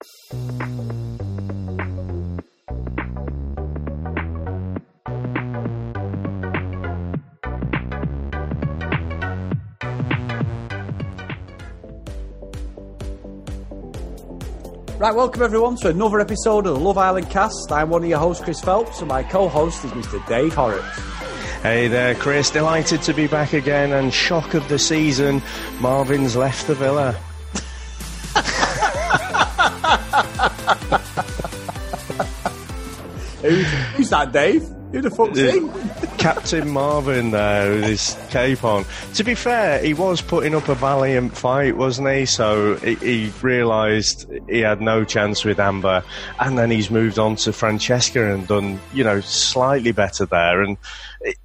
Right, welcome everyone to another episode of the Love Island cast. I'm one of your hosts, Chris Phelps, and my co host is Mr. Dave Horrocks. Hey there, Chris. Delighted to be back again, and shock of the season Marvin's left the villa. Who's, who's that, Dave? Who the fuck's he? Captain Marvin there with his cape on. To be fair, he was putting up a valiant fight, wasn't he? So he, he realised he had no chance with Amber, and then he's moved on to Francesca and done, you know, slightly better there. And it,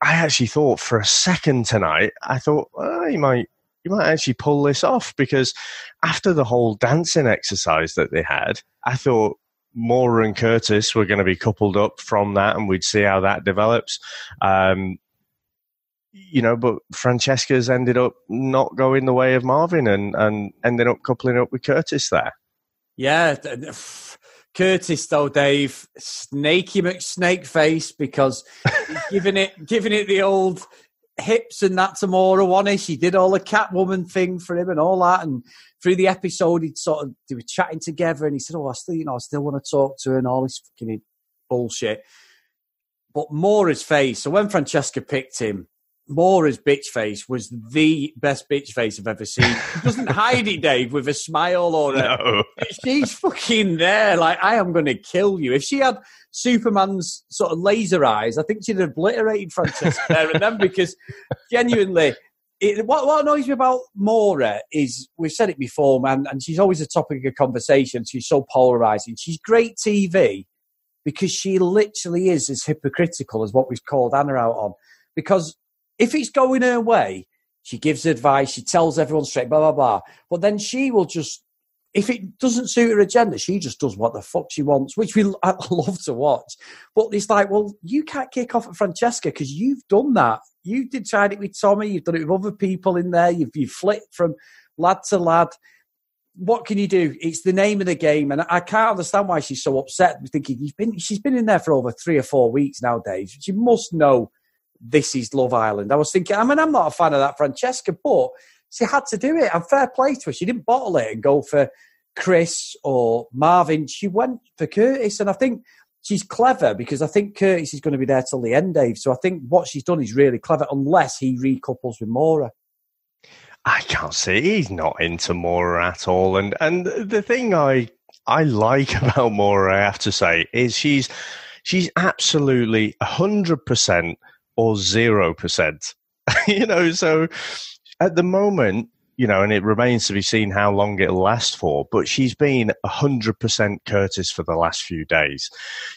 I actually thought for a second tonight, I thought well, he might. You might actually pull this off because after the whole dancing exercise that they had, I thought Maura and Curtis were going to be coupled up from that, and we'd see how that develops. Um, you know, but Francesca's ended up not going the way of Marvin and, and ended up coupling up with Curtis there. Yeah, Curtis though, Dave, snaky McSnake face because giving it giving it the old hips and that to Maura one She did all the Catwoman thing for him and all that. And through the episode, he'd sort of they were chatting together, and he said, "Oh, I still, you know, I still want to talk to her and all this fucking bullshit." But Maura's face. So when Francesca picked him, Maura's bitch face was the best bitch face I've ever seen. She doesn't hide it, Dave, with a smile or a, no. she's fucking there. Like I am going to kill you. If she had Superman's sort of laser eyes, I think she'd have obliterated Francesca there and then because genuinely. It, what, what annoys me about Maura is we've said it before, man, and she's always a topic of conversation. She's so polarizing. She's great TV because she literally is as hypocritical as what we've called Anna out on. Because if it's going her way, she gives advice, she tells everyone straight, blah, blah, blah. But then she will just if it doesn't suit her agenda, she just does what the fuck she wants, which we I love to watch. But it's like, well, you can't kick off at Francesca because you've done that. You did tried it with Tommy. You've done it with other people in there. You've you've flipped from lad to lad. What can you do? It's the name of the game, and I can't understand why she's so upset. Thinking you've been, she's been in there for over three or four weeks now, Dave. She must know this is Love Island. I was thinking, I mean, I'm not a fan of that Francesca, but she had to do it. And fair play to her. She didn't bottle it and go for Chris or Marvin. She went for Curtis. And I think she's clever because I think Curtis is going to be there till the end, Dave. So I think what she's done is really clever, unless he recouples with Maura. I can't see he's not into Maura at all. And and the thing I I like about Maura, I have to say, is she's she's absolutely hundred percent or zero percent. you know, so at the moment, you know, and it remains to be seen how long it'll last for, but she's been 100% Curtis for the last few days.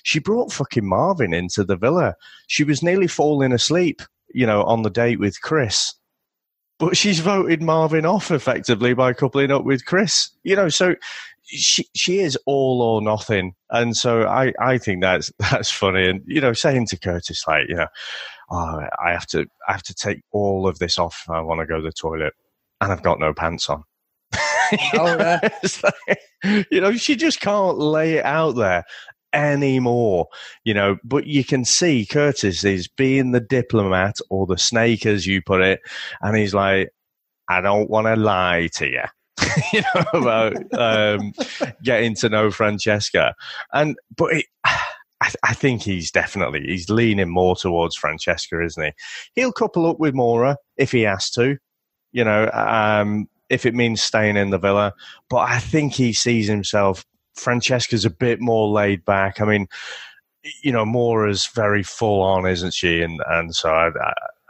She brought fucking Marvin into the villa. She was nearly falling asleep, you know, on the date with Chris. But she's voted Marvin off effectively by coupling up with Chris. You know, so she she is all or nothing. And so I, I think that's that's funny. And, you know, saying to Curtis like, you know, oh, I have to I have to take all of this off I want to go to the toilet and I've got no pants on. you, oh, know, like, you know, she just can't lay it out there anymore, you know. But you can see Curtis is being the diplomat or the snake, as you put it, and he's like, I don't want to lie to you. you know about um, getting to know Francesca, and but it, I, I, think he's definitely he's leaning more towards Francesca, isn't he? He'll couple up with Maura if he has to, you know, um, if it means staying in the villa. But I think he sees himself. Francesca's a bit more laid back. I mean, you know, Maura's very full on, isn't she? And and so I,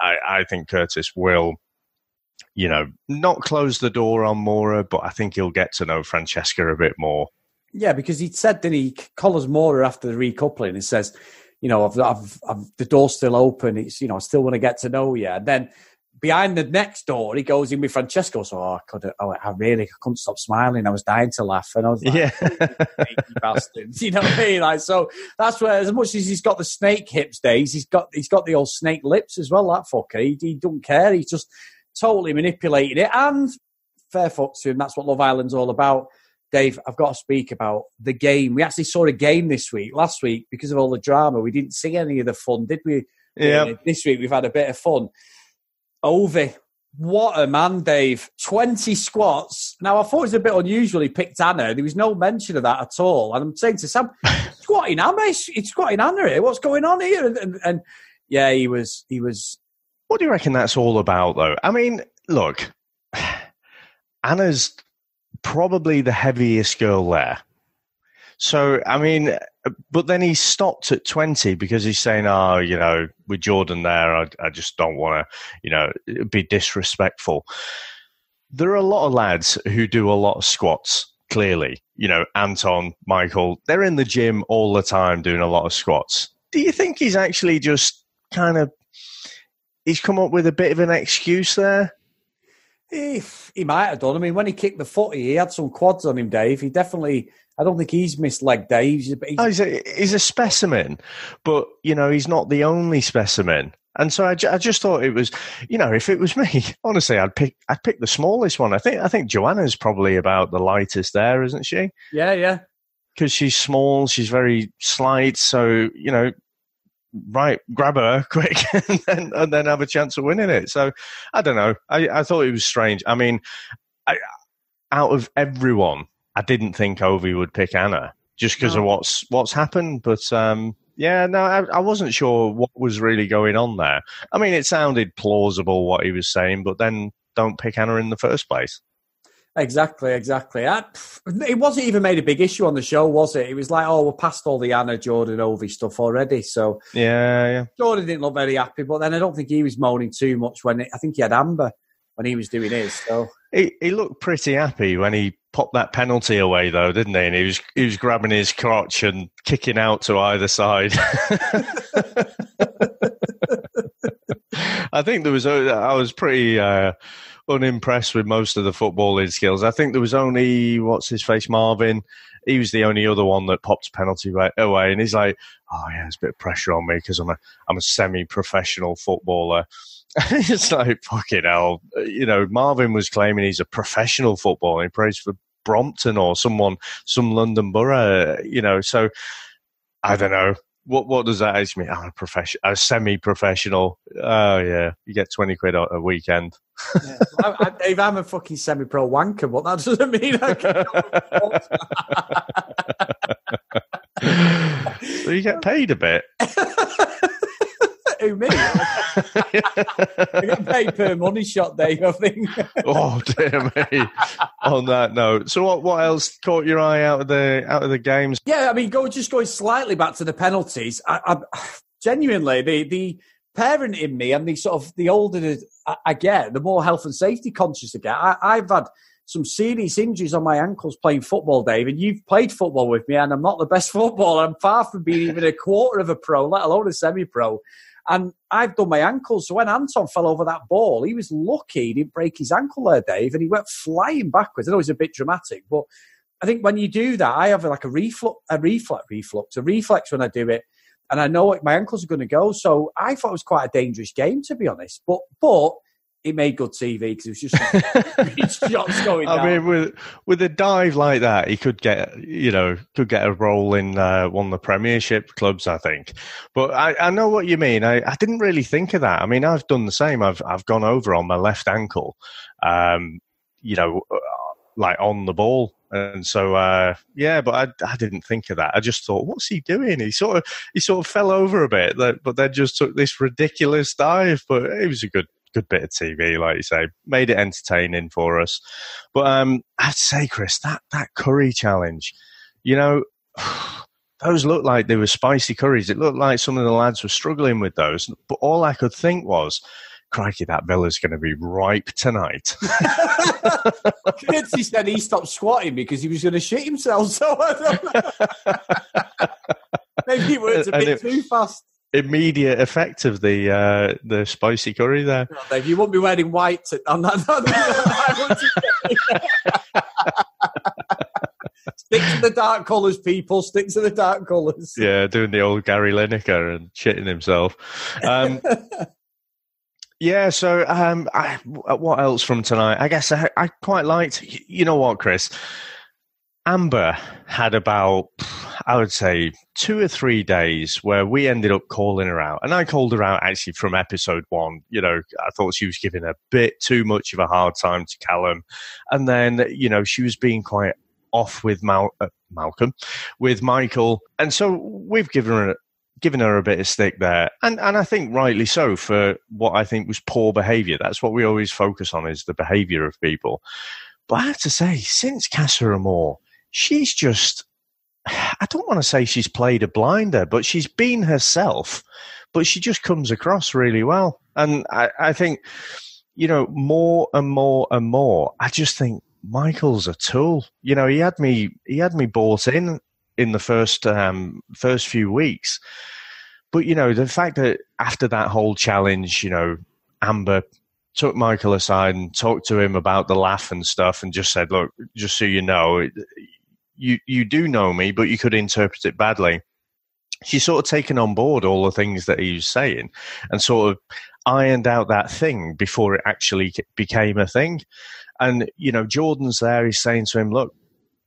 I, I think Curtis will you know, not close the door on Maura, but I think he'll get to know Francesca a bit more. Yeah, because he said, then he? Collars Maura after the recoupling and says, you know, I've, I've, I've, the door's still open. It's, you know, I still want to get to know you. And then behind the next door, he goes in with Francesca. So oh, I could, oh, I really I couldn't stop smiling. I was dying to laugh, and I was like, "Yeah, bastards," you know what I mean? Like, so that's where, as much as he's got the snake hips days, he's got he's got the old snake lips as well. That fucker, he, he don't care. He's just totally manipulating it. And fair fuck to him. That's what Love Island's all about. Dave, I've got to speak about the game. We actually saw a game this week. Last week, because of all the drama, we didn't see any of the fun, did we? Yeah. Uh, this week we've had a bit of fun. Ovie, what a man, Dave. 20 squats. Now, I thought it was a bit unusual he picked Anna. There was no mention of that at all. And I'm saying to Sam, squatting Anna, it's squatting Anna here. What's going on here? And, and, and yeah, he was, he was. What do you reckon that's all about, though? I mean, look, Anna's probably the heaviest girl there. So, I mean, but then he stopped at 20 because he's saying, oh, you know, with Jordan there, I, I just don't want to, you know, be disrespectful. There are a lot of lads who do a lot of squats, clearly. You know, Anton, Michael, they're in the gym all the time doing a lot of squats. Do you think he's actually just kind of, he's come up with a bit of an excuse there? He, he might have done. I mean, when he kicked the footy, he had some quads on him, Dave. He definitely I don't think he's missed leg days. He's, oh, he's, a, he's a specimen, but you know he's not the only specimen. And so I, I, just thought it was, you know, if it was me, honestly, I'd pick I'd pick the smallest one. I think I think Joanna's probably about the lightest there, isn't she? Yeah, yeah. Because she's small, she's very slight. So you know, right, grab her quick, and then, and then have a chance of winning it. So I don't know. I, I thought it was strange. I mean, I, out of everyone I didn't think Ovie would pick Anna just because no. of what's what's happened. But um, yeah, no, I, I, wasn't sure what was really going on there. I mean, it sounded plausible what he was saying, but then don't pick Anna in the first place. Exactly, exactly. I, it wasn't even made a big issue on the show, was it? It was like, oh, we're past all the Anna Jordan Ovie stuff already. So yeah, yeah. Jordan didn't look very happy, but then I don't think he was moaning too much when it, I think he had Amber when he was doing his. So he, he looked pretty happy when he popped that penalty away, though, didn't he? And he was he was grabbing his crotch and kicking out to either side. I think there was I was pretty uh, unimpressed with most of the footballing skills. I think there was only what's his face Marvin. He was the only other one that popped penalty away, and he's like, "Oh yeah, there's a bit of pressure on me because I'm a I'm a semi-professional footballer." it's like fucking hell. You know, Marvin was claiming he's a professional footballer. He plays for Brompton or someone, some London borough. You know, so I don't know. What what does that actually mean? Ah, I'm a professional, a semi-professional. Oh yeah, you get twenty quid a weekend. yeah. I, I, Dave, I'm a fucking semi-pro wanker, but that doesn't mean I can. so you get paid a bit. Me? I get paid per money shot, Dave. I think. oh dear me! On that note, so what? What else caught your eye out of the out of the games? Yeah, I mean, go just going slightly back to the penalties. I, I genuinely the the parent in me and the sort of the older I get, the more health and safety conscious I get. I, I've had some serious injuries on my ankles playing football, Dave, and you've played football with me, and I'm not the best footballer. I'm far from being even a quarter of a pro, let alone a semi pro. And I've done my ankle. So when Anton fell over that ball, he was lucky he didn't break his ankle there, Dave, and he went flying backwards. I know it's a bit dramatic, but I think when you do that, I have like a reflux, a reflex, reflux, a reflex when I do it, and I know my ankles are going to go. So I thought it was quite a dangerous game, to be honest. But but it made good TV because it was just shots going. I down. mean, with with a dive like that, he could get you know could get a role in uh, one of the Premiership clubs, I think. But I, I know what you mean. I, I didn't really think of that. I mean, I've done the same. I've I've gone over on my left ankle, um, you know, uh, like on the ball. And so, uh, yeah, but I, I didn't think of that. I just thought, what's he doing? He sort of, he sort of fell over a bit, but then just took this ridiculous dive. But it was a good, good bit of TV, like you say, made it entertaining for us. But um, I'd say, Chris, that that curry challenge, you know. Those looked like they were spicy curries. It looked like some of the lads were struggling with those. But all I could think was, crikey, that Villa's going to be ripe tonight. He said he stopped squatting because he was going to shit himself. So maybe he worked a bit it, too fast immediate effect of the uh, the spicy curry there. Oh, Dave, you won't be wearing white on that. Stick to the dark colours, people. Stick to the dark colours. Yeah, doing the old Gary Lineker and shitting himself. Um, yeah, so um, I, what else from tonight? I guess I, I quite liked. You know what, Chris? Amber had about, I would say, two or three days where we ended up calling her out. And I called her out actually from episode one. You know, I thought she was giving a bit too much of a hard time to Callum. And then, you know, she was being quite off with Mal- uh, Malcolm, with Michael. And so we've given her given her a bit of stick there, and and I think rightly so for what I think was poor behaviour. That's what we always focus on is the behaviour of people. But I have to say, since Casa Amor, she's just. I don't want to say she's played a blinder, but she's been herself. But she just comes across really well, and I, I think, you know, more and more and more. I just think Michael's a tool. You know, he had me he had me bought in in the first um, first few weeks. But you know, the fact that after that whole challenge, you know, Amber took Michael aside and talked to him about the laugh and stuff, and just said, "Look, just so you know, you you do know me, but you could interpret it badly." She's sort of taken on board all the things that he was saying, and sort of ironed out that thing before it actually became a thing. And you know, Jordan's there. He's saying to him, "Look,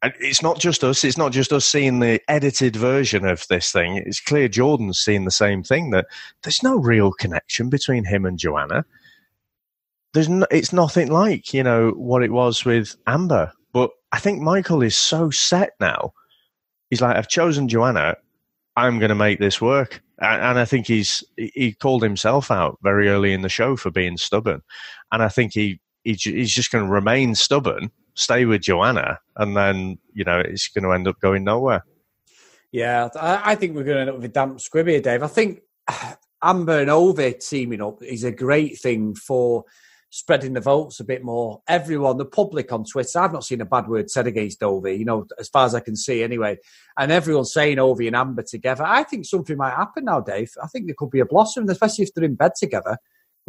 it's not just us. It's not just us seeing the edited version of this thing. It's clear Jordan's seeing the same thing. That there's no real connection between him and Joanna. There's no, it's nothing like you know what it was with Amber. I think Michael is so set now. He's like, I've chosen Joanna. I'm going to make this work. And, and I think he's he called himself out very early in the show for being stubborn. And I think he, he he's just going to remain stubborn stay with Joanna, and then you know it's going to end up going nowhere. Yeah, I, think we're going to end up with a damp squib here, Dave. I think Amber and Ovie teaming up is a great thing for spreading the votes a bit more. Everyone, the public on Twitter, I've not seen a bad word said against Ovie, you know, as far as I can see anyway. And everyone's saying Ovie and Amber together. I think something might happen now, Dave. I think there could be a blossom, especially if they're in bed together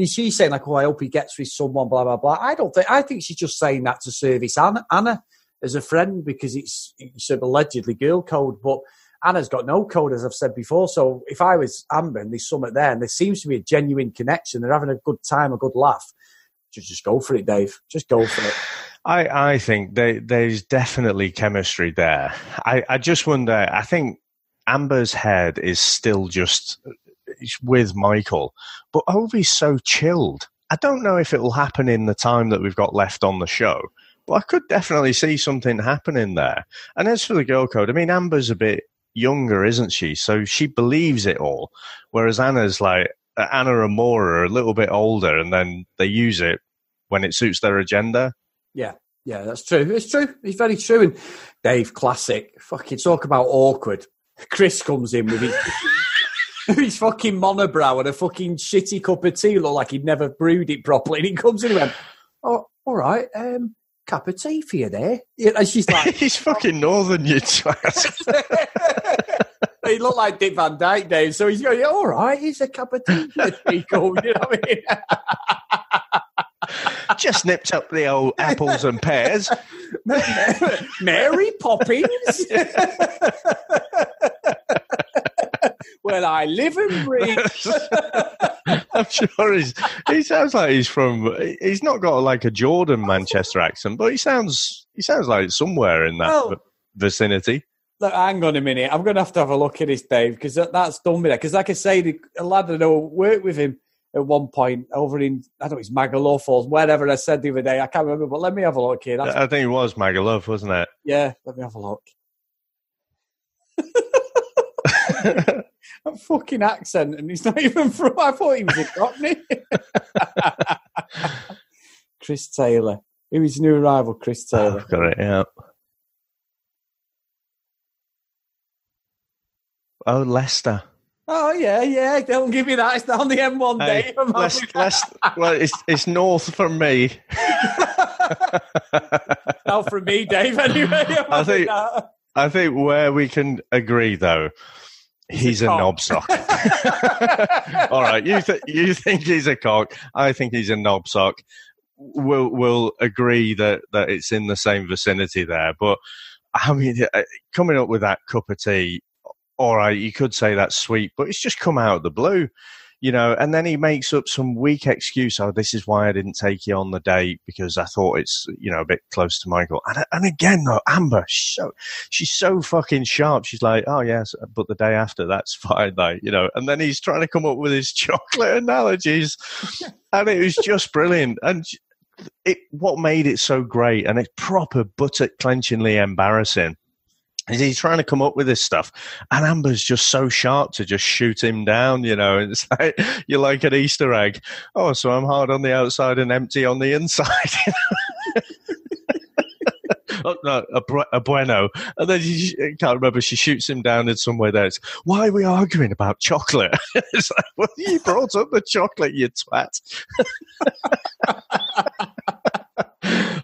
she's saying like, "Oh, I hope he gets with someone." Blah blah blah. I don't think. I think she's just saying that to service Anna, Anna as a friend because it's, it's allegedly girl code, but. Anna's got no code, as I've said before. So if I was Amber and there's something there and there seems to be a genuine connection, they're having a good time, a good laugh, just just go for it, Dave. Just go for it. I, I think they, there's definitely chemistry there. I, I just wonder, I think Amber's head is still just with Michael, but Ovie's so chilled. I don't know if it will happen in the time that we've got left on the show, but I could definitely see something happening there. And as for the girl code, I mean, Amber's a bit younger, isn't she? So she believes it all, whereas Anna's like Anna and Maura are a little bit older, and then they use it when it suits their agenda. Yeah, yeah, that's true. It's true. It's very true. And Dave, classic. Fucking talk about awkward. Chris comes in with his his fucking monobrow and a fucking shitty cup of tea looked like he'd never brewed it properly. And he comes in and went, Oh, all right, um, cup of tea for you there. And she's like, He's fucking northern, you twat. he looked like Dick Van Dyke, Dave. So he's going, All right, here's a cup of tea for you. know what I mean? Just nipped up the old apples and pears. Mary Poppins. Well, I live and breathe. I'm sure he's, he sounds like he's from. He's not got like a Jordan Manchester accent, but he sounds he sounds like somewhere in that well, vicinity. Look, hang on a minute. I'm going to have to have a look at this, Dave, because that, that's done me. Because, like I say, the, a lad I know worked with him at one point over in I don't know it's Magaluf or wherever I said the other day. I can't remember, but let me have a look here. That's I think it was Magaluf, wasn't it? Yeah, let me have a look. a fucking accent, and he's not even from. I thought he was a Cockney. Chris Taylor. Who is new arrival? Chris ah, Taylor. I've got it. Yeah. Oh, Leicester. Oh yeah, yeah. Don't give me that. It's on the M1 hey, day. Leicester, well, it's it's north from me. Not from me, Dave. Anyway, I think I think where we can agree though He's a, a knob sock. All right, you th- you think he's a cock? I think he's a knob sock. We'll we'll agree that that it's in the same vicinity there. But I mean, uh, coming up with that cup of tea, all right, you could say that's sweet, but it's just come out of the blue. you know, and then he makes up some weak excuse. Oh, this is why I didn't take you on the date because I thought it's, you know, a bit close to Michael. And, and again, though, Amber, so, she's so fucking sharp. She's like, oh, yes, but the day after, that's fine, like, you know, and then he's trying to come up with his chocolate analogies. and it was just brilliant. And it, what made it so great, and it's proper buttock clenchingly embarrassing he's trying to come up with this stuff, and Amber's just so sharp to just shoot him down. You know, it's like you're like an Easter egg. Oh, so I'm hard on the outside and empty on the inside. oh, no, a, a, bueno. And then she can't remember. She shoots him down in somewhere there. It's, why are we arguing about chocolate? it's like, well, you brought up the chocolate, you twat.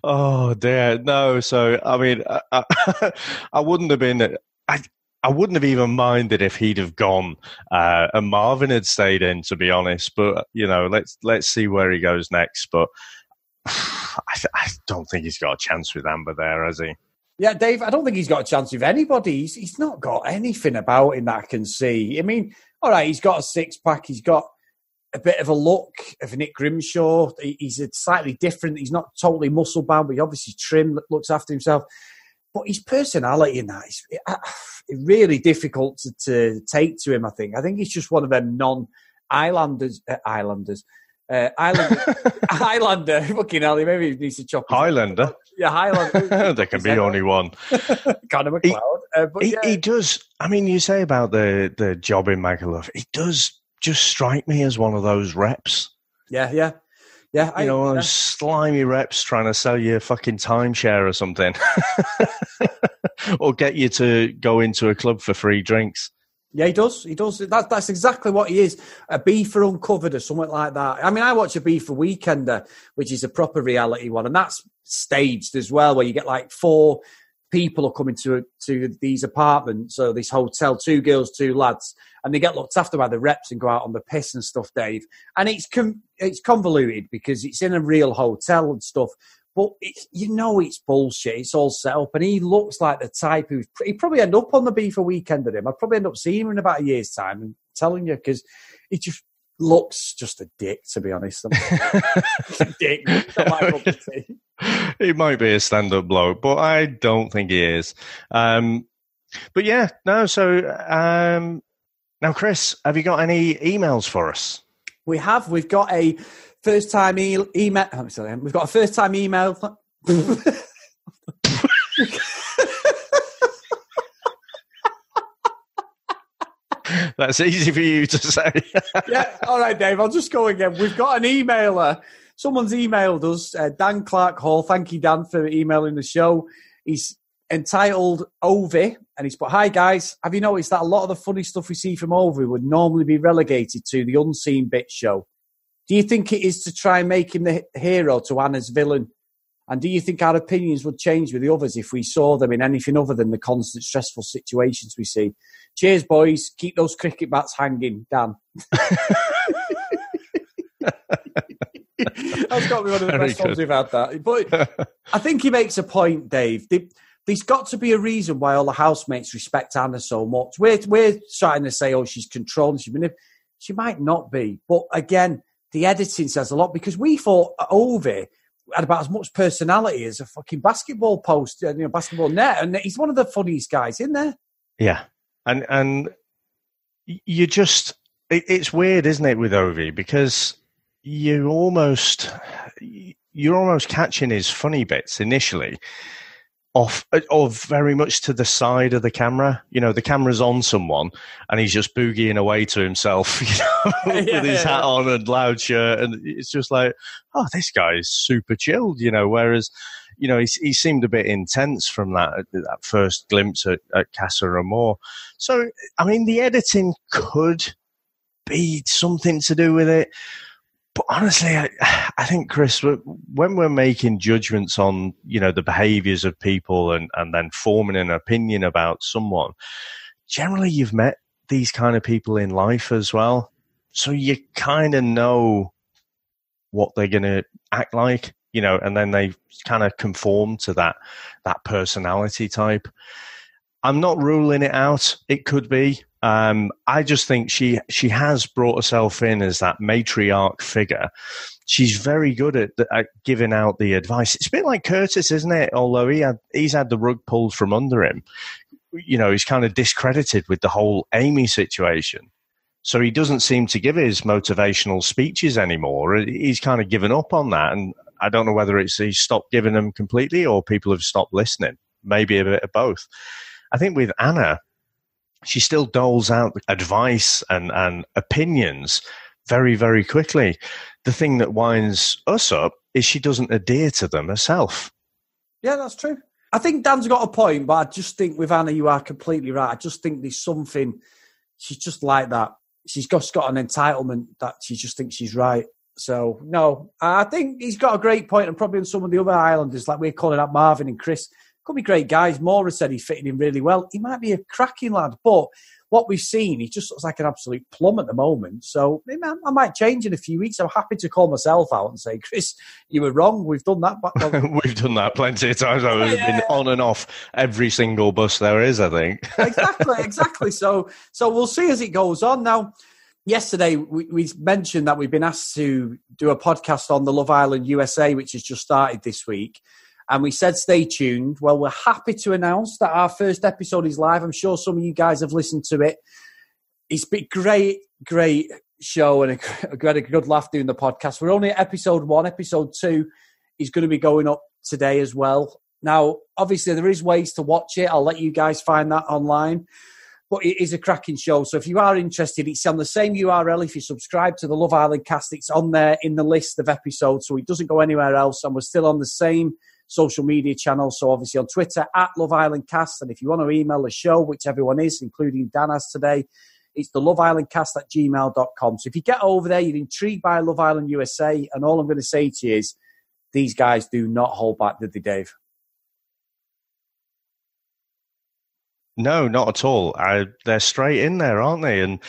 Oh dear, no. So I mean, I, I, I wouldn't have been. I, I wouldn't have even minded if he'd have gone uh, and Marvin had stayed in, to be honest. But you know, let's let's see where he goes next. But I, I don't think he's got a chance with Amber there, has he? Yeah, Dave, I don't think he's got a chance with anybody. He's, he's not got anything about him that I can see. I mean, all right, he's got a six pack. He's got a bit of a look of Nick Grimshaw. He's a slightly different. He's not totally muscle bound, but he obviously trim, looks after himself. But his personality in that is really difficult to, to, take to him. I think. I think he's just one of them non-Islanders. Uh, Islanders. Uh, Islander, Highlander, fucking hell, maybe he needs to chop. Highlander, yeah, Highlander. there can be only one. Connor MacLeod, he, uh, but he, yeah. he, does. I mean, you say about the the job in Magaluf, he does just strike me as one of those reps. Yeah, yeah. Yeah, you I, know, those yeah. slimy reps trying to sell you a fucking timeshare or something, or get you to go into a club for free drinks. Yeah, he does. He does. That, that's exactly what he is. Ibiza Uncovered or something like that. I mean, I watch Ibiza Weekender, which is a proper reality one, and that's staged as well, where you get like four people are coming to to these apartments, so this hotel, two girls, two lads, and they get looked after by the reps and go out on the piss and stuff, Dave. And it's com- it's convoluted because it's in a real hotel and stuff. But you know it's bullshit. It's all set up, and he looks like the type who he probably end up on the beef for weekend at him. I'd probably end up seeing him in about a year's time. and telling you because he just looks just a dick, to be honest. dick. he might be a stand-up bloke, but I don't think he is. Um, but yeah, no. So um, now, Chris, have you got any emails for us? We have. We've got a first-time e- email. I'm sorry. We've got a first-time email. That's easy for you to say. yeah. All right, Dave. I'll just go again. We've got an emailer. Someone's emailed us, uh, Dan Clark Hall. Thank you, Dan, for emailing the show. He's entitled Ovie, and he's put, Hi, guys. Have you noticed that a lot of the funny stuff we see from Ovie would normally be relegated to the unseen bit show? Do you think it is to try and make him the hero to Anna's villain? And do you think our opinions would change with the others if we saw them in anything other than the constant stressful situations we see? Cheers, boys. Keep those cricket bats hanging, Dan. That's got to be one of the Very best times we've had that. But I think he makes a point, Dave. There's got to be a reason why all the housemates respect Anna so much. We're, we're trying to say, oh, she's controlling. She, she might not be. But again, the editing says a lot because we thought Ovie had about as much personality as a fucking basketball post, uh, you know, basketball net, and he's one of the funniest guys in there. Yeah, and and you just it, it's weird, isn't it, with Ovie? Because you almost you're almost catching his funny bits initially, off or very much to the side of the camera. You know, the camera's on someone and he's just boogieing away to himself, you know, yeah, with his yeah, hat yeah. on and loud shirt. And it's just like, oh, this guy is super chilled, you know, whereas, you know, he, he seemed a bit intense from that, uh, that first glimpse at, at Casa Amor. So, I mean, the editing could be something to do with it but honestly, I, I think Chris, when we're making judgments on you know the behaviours of people and and then forming an opinion about someone, generally you've met these kind of people in life as well, so you kind of know what they're going to act like, you know, and then they kind of conform to that that personality type. I'm not ruling it out. It could be. Um, I just think she she has brought herself in as that matriarch figure. She's very good at, at giving out the advice. It's a bit like Curtis, isn't it? Although he had he's had the rug pulled from under him. You know, he's kind of discredited with the whole Amy situation. So he doesn't seem to give his motivational speeches anymore. He's kind of given up on that. And I don't know whether it's he's stopped giving them completely or people have stopped listening. Maybe a bit of both. I think with Anna, she still doles out advice and, and opinions very, very quickly. The thing that winds us up is she doesn't adhere to them herself. Yeah, that's true. I think Dan's got a point, but I just think with Anna, you are completely right. I just think there's something, she's just like that she's just got an entitlement that she just thinks she's right. So no, I think he's got a great point, and probably on some of the other islanders, like we're calling out Marvin and Chris, could be great guys. Maura said he's fitting in really well. He might be a cracking lad, but what we've seen, he just looks like an absolute plum at the moment. So I might change in a few weeks. I'm happy to call myself out and say, Chris, you were wrong. We've done that. We've done that plenty of times. I've yeah. been on and off every single bus there is, I think. exactly, exactly. So, so we'll see as it goes on. Now, yesterday we, we, mentioned that we've been asked to do a podcast on the Love Island USA, which has just started this week and we said stay tuned. Well, we're happy to announce that our first episode is live. I'm sure some of you guys have listened to it. It's been great, great show, and a, had a good laugh doing the podcast. We're only at episode one. Episode two is going to be going up today as well. Now, obviously, there is ways to watch it. I'll let you guys find that online. But it is a cracking show. So if you are interested, it's on the same URL. If you subscribe to the Love Island cast, it's on there in the list of episodes. So it doesn't go anywhere else. And we're still on the same social media channels. So obviously on Twitter at Love Island Cast. And if you want to email the show, which everyone is, including Dan has today, it's the Love Island Cast at gmail.com. So if you get over there, you're intrigued by Love Island USA, and all I'm going to say to you is these guys do not hold back, did they, Dave? No, not at all. I, they're straight in there, aren't they? And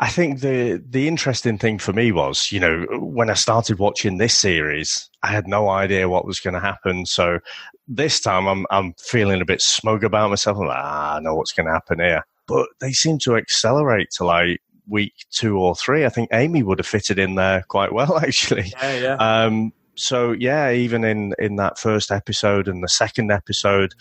I think the the interesting thing for me was, you know, when I started watching this series, I had no idea what was going to happen. So this time, I'm I'm feeling a bit smug about myself. I'm like, ah, I know what's going to happen here. But they seem to accelerate to like week two or three. I think Amy would have fitted in there quite well, actually. Yeah, yeah. Um, so yeah, even in in that first episode and the second episode,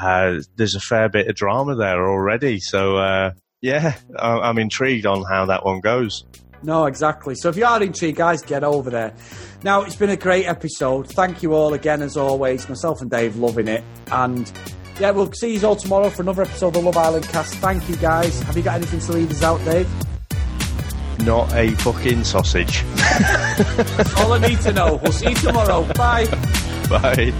uh, there's a fair bit of drama there already. So uh, yeah, I'm intrigued on how that one goes. No, exactly. So if you are intrigued, guys, get over there. Now, it's been a great episode. Thank you all again, as always. Myself and Dave loving it. And yeah, we'll see you all tomorrow for another episode of Love Island Cast. Thank you, guys. Have you got anything to leave us out, Dave? Not a fucking sausage. all I need to know. We'll see you tomorrow. Bye. Bye.